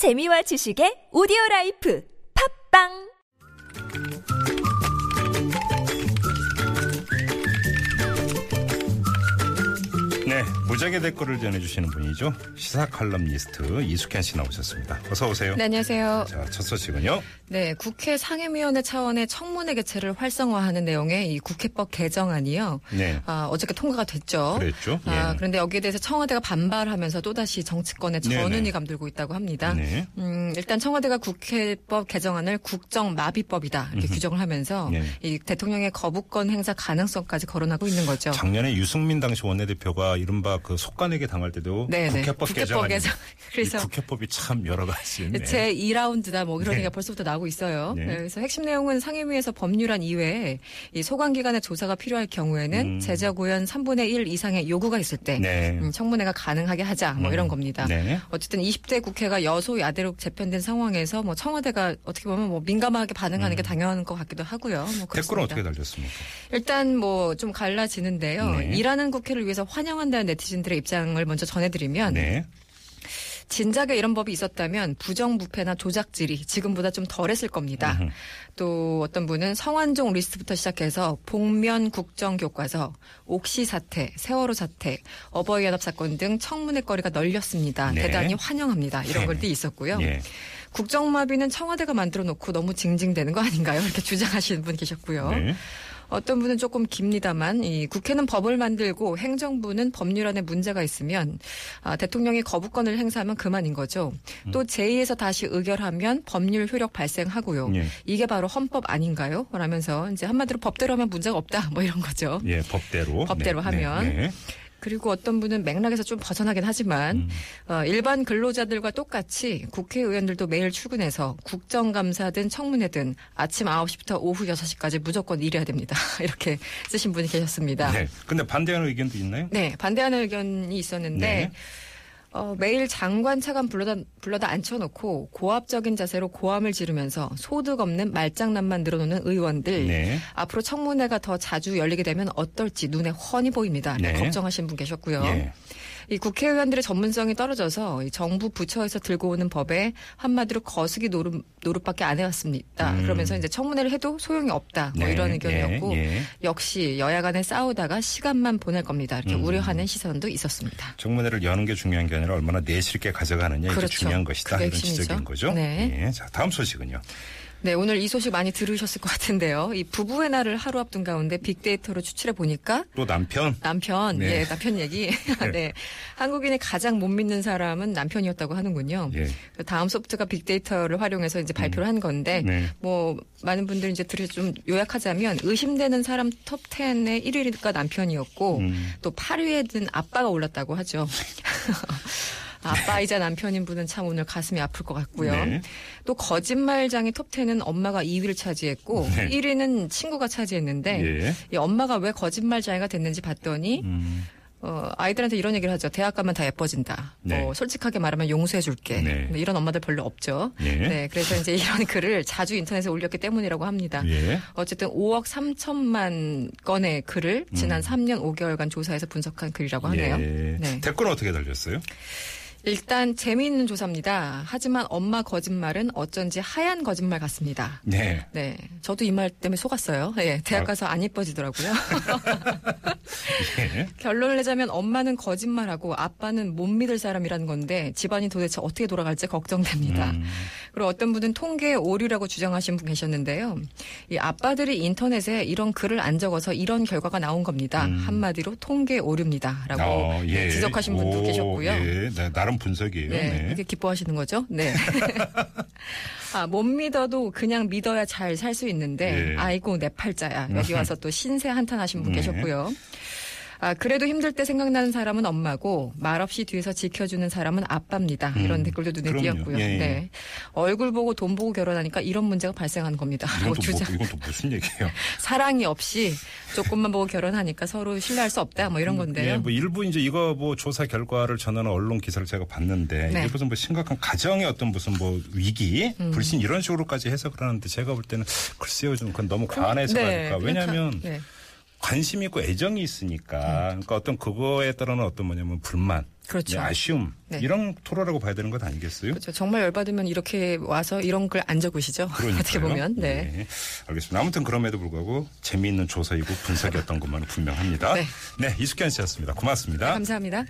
재미와 지식의 오디오 life 팟빵! 네, 무적의 댓글을 전해주시는 분이죠. 시사 칼럼니스트 이숙현 씨 나오셨습니다. 어서 오세요. 네, 안녕하세요. 자, 첫 소식은요. 네, 국회 상임위원회 차원의 청문회 개최를 활성화하는 내용의 이 국회법 개정안이요. 네. 아, 어저께 통과가 됐죠. 그랬죠. 아, 예. 그런데 여기에 대해서 청와대가 반발하면서 또다시 정치권의 네네. 전운이 감돌고 있다고 합니다. 네. 음, 일단 청와대가 국회법 개정안을 국정마비법이다 이렇게 규정을 하면서 네. 이 대통령의 거부권 행사 가능성까지 거론하고 있는 거죠. 작년에 유승민 당시 원내대표가 이른바 그 속가내기 당할 때도 네네. 국회법 국회법 개정안. 개정. 그래서 국회법이 참 여러 가지. 네. 제 2라운드다 뭐 그런 네. 얘기가 벌써부터 나오고 있어요. 네. 네, 그래서 핵심 내용은 상임위에서 법률안 이외에 이 소관 기관의 조사가 필요할 경우에는 음. 제적의원 3분의 1 이상의 요구가 있을 때 네. 음, 청문회가 가능하게 하자 뭐 이런 겁니다. 네. 어쨌든 20대 국회가 여소야대로 재편된 상황에서 뭐 청와대가 어떻게 보면 뭐 민감하게 반응하는 게 당연한 것 같기도 하고요. 뭐 댓글은. 어떻게 달렸습니까? 일단 뭐 좀 갈라지는데요. 네. 일하는 국회를 위해서 환영한다는 네티즌 들의 입장을 먼저 전해드리면 네. 진작에 이런 법이 있었다면 부정부패나 조작질이 지금보다 좀 덜했을 겁니다. 음흠. 또 어떤 분은 성완종 리스트부터 시작해서 복면 국정교과서, 옥시 사태, 세월호 사태, 어버이 연합 사건 등 청문회 거리가 널렸습니다. 네. 대단히 환영합니다. 이런 네. 것들이 있었고요. 예. 국정마비는 청와대가 만들어 놓고 너무 징징대는 거 아닌가요? 이렇게 주장하시는 분 계셨고요. 네. 어떤 분은 조금 깁니다만 이 국회는 법을 만들고 행정부는 법률안에 문제가 있으면 아, 대통령이 거부권을 행사하면 그만인 거죠. 음. 또 제2에서 다시 의결하면 법률 효력 발생하고요. 예. 이게 바로 헌법 아닌가요? 라면서 이제 한마디로 법대로 하면 문제가 없다 뭐 이런 거죠. 예, 법대로. 법대로 네, 하면. 네, 네. 그리고 어떤 분은 맥락에서 좀 벗어나긴 하지만 음. 어, 일반 근로자들과 똑같이 국회의원들도 매일 출근해서 국정감사든 청문회든 아침 9시부터 오후 6시까지 무조건 일해야 됩니다. 이렇게 쓰신 분이 계셨습니다. 네. 근데 반대하는 의견도 있나요? 네, 반대하는 의견이 있었는데 네. 어, 매일 장관 차관 불러다 불러다 앉혀놓고 고압적인 자세로 고함을 지르면서 소득 없는 말장난만 늘어놓는 의원들 네. 앞으로 청문회가 더 자주 열리게 되면 어떨지 눈에 훤히 보입니다. 네. 걱정하신 분 계셨고요. 예. 이 국회의원들의 전문성이 떨어져서 이 정부 부처에서 들고 오는 법에 한마디로 거수기 노릇, 노릇밖에 안 해왔습니다. 음. 그러면서 이제 청문회를 해도 소용이 없다. 뭐 네, 이런 의견이었고 예, 예. 역시 여야 간에 싸우다가 시간만 보낼 겁니다. 이렇게 음. 우려하는 시선도 있었습니다. 청문회를 여는 게 중요한 게 아니라 얼마나 내실 있게 가져가느냐 이게 그렇죠. 중요한 것이다 이런 핵심이죠. 지적인 거죠. 네. 예. 자 다음 소식은요. 네, 오늘 이 소식 많이 들으셨을 것 같은데요. 이 부부의 날을 하루 앞둔 가운데 빅데이터로 추출해 보니까 또 남편. 남편, 네. 예, 남편 얘기. 네. 한국인이 가장 못 믿는 사람은 남편이었다고 하는군요. 예. 다음 소프트가 빅데이터를 활용해서 이제 발표를 한 건데, 네. 뭐, 많은 분들이 이제 들으 좀 요약하자면, 의심되는 사람 톱 10의 1위가 남편이었고, 음. 또 8위에 든 아빠가 올랐다고 하죠. 아빠이자 남편인 분은 참 오늘 가슴이 아플 것 같고요. 네. 또 거짓말장이 톱 10은 엄마가 2위를 차지했고, 네. 1위는 친구가 차지했는데, 예. 이 엄마가 왜 거짓말장애가 됐는지 봤더니 음. 어, 아이들한테 이런 얘기를 하죠. 대학 가면 다 예뻐진다. 네. 뭐 솔직하게 말하면 용서해줄게. 네. 근데 이런 엄마들 별로 없죠. 예. 네, 그래서 이제 이런 글을 자주 인터넷에 올렸기 때문이라고 합니다. 예. 어쨌든 5억 3천만 건의 글을 지난 3년 5개월간 조사해서 분석한 글이라고 하네요. 예. 네. 댓글은 어떻게 달렸어요? 일단 재미있는 조사입니다. 하지만 엄마 거짓말은 어쩐지 하얀 거짓말 같습니다. 네. 네, 저도 이 말 때문에 속았어요. 예, 대학 아. 가서 안 예뻐지더라고요. 예. 결론을 내자면 엄마는 거짓말하고 아빠는 못 믿을 사람이라는 건데 집안이 도대체 어떻게 돌아갈지 걱정됩니다. 음. 그리고 어떤 분은 통계 오류라고 주장하신 분 계셨는데요. 이 아빠들이 인터넷에 이런 글을 안 적어서 이런 결과가 나온 겁니다. 음. 한마디로 통계 오류입니다라고 어, 예. 네, 지적하신 분도 오, 계셨고요. 예. 네, 나름 분석이에요. 네, 네. 이렇게 기뻐하시는 거죠? 네. 아, 못 믿어도 그냥 믿어야 잘 살 수 있는데, 예. 아이고, 내 팔자야. 여기 와서 또 신세 한탄하신 분 네. 계셨고요. 아, 그래도 힘들 때 생각나는 사람은 엄마고, 말없이 뒤에서 지켜주는 사람은 아빠입니다. 이런 음, 댓글도 눈에 그럼요. 띄었고요. 예, 예. 네. 얼굴 보고 돈 보고 결혼하니까 이런 문제가 발생하는 겁니다. 이건 또, 주장. 뭐, 이건 또 무슨 얘기예요? 사랑이 없이 조금만 보고 결혼하니까 서로 신뢰할 수 없다. 뭐 이런 건데요. 예, 뭐 일부 이제 이거 뭐 조사 결과를 전하는 언론 기사를 제가 봤는데 네. 이게 무슨 뭐 심각한 가정의 어떤 무슨 뭐 위기, 음. 불신 이런 식으로까지 해석을 하는데 제가 볼 때는 글쎄요 좀 그건 너무 과한해서 네, 가니까 왜냐하면 네. 관심 있고 애정이 있으니까 그러니까 어떤 그거에 따른 어떤 뭐냐면 불만, 그렇죠. 네, 아쉬움 네. 이런 토로라고 봐야 되는 것 아니겠어요? 그렇죠. 정말 열받으면 이렇게 와서 이런 글안 적으시죠. 어떻게 보면. 네. 네. 알겠습니다. 아무튼 그럼에도 불구하고 재미있는 조사이고 분석이었던 것만은 분명합니다. 네. 네, 이숙현 씨였습니다. 고맙습니다. 감사합니다.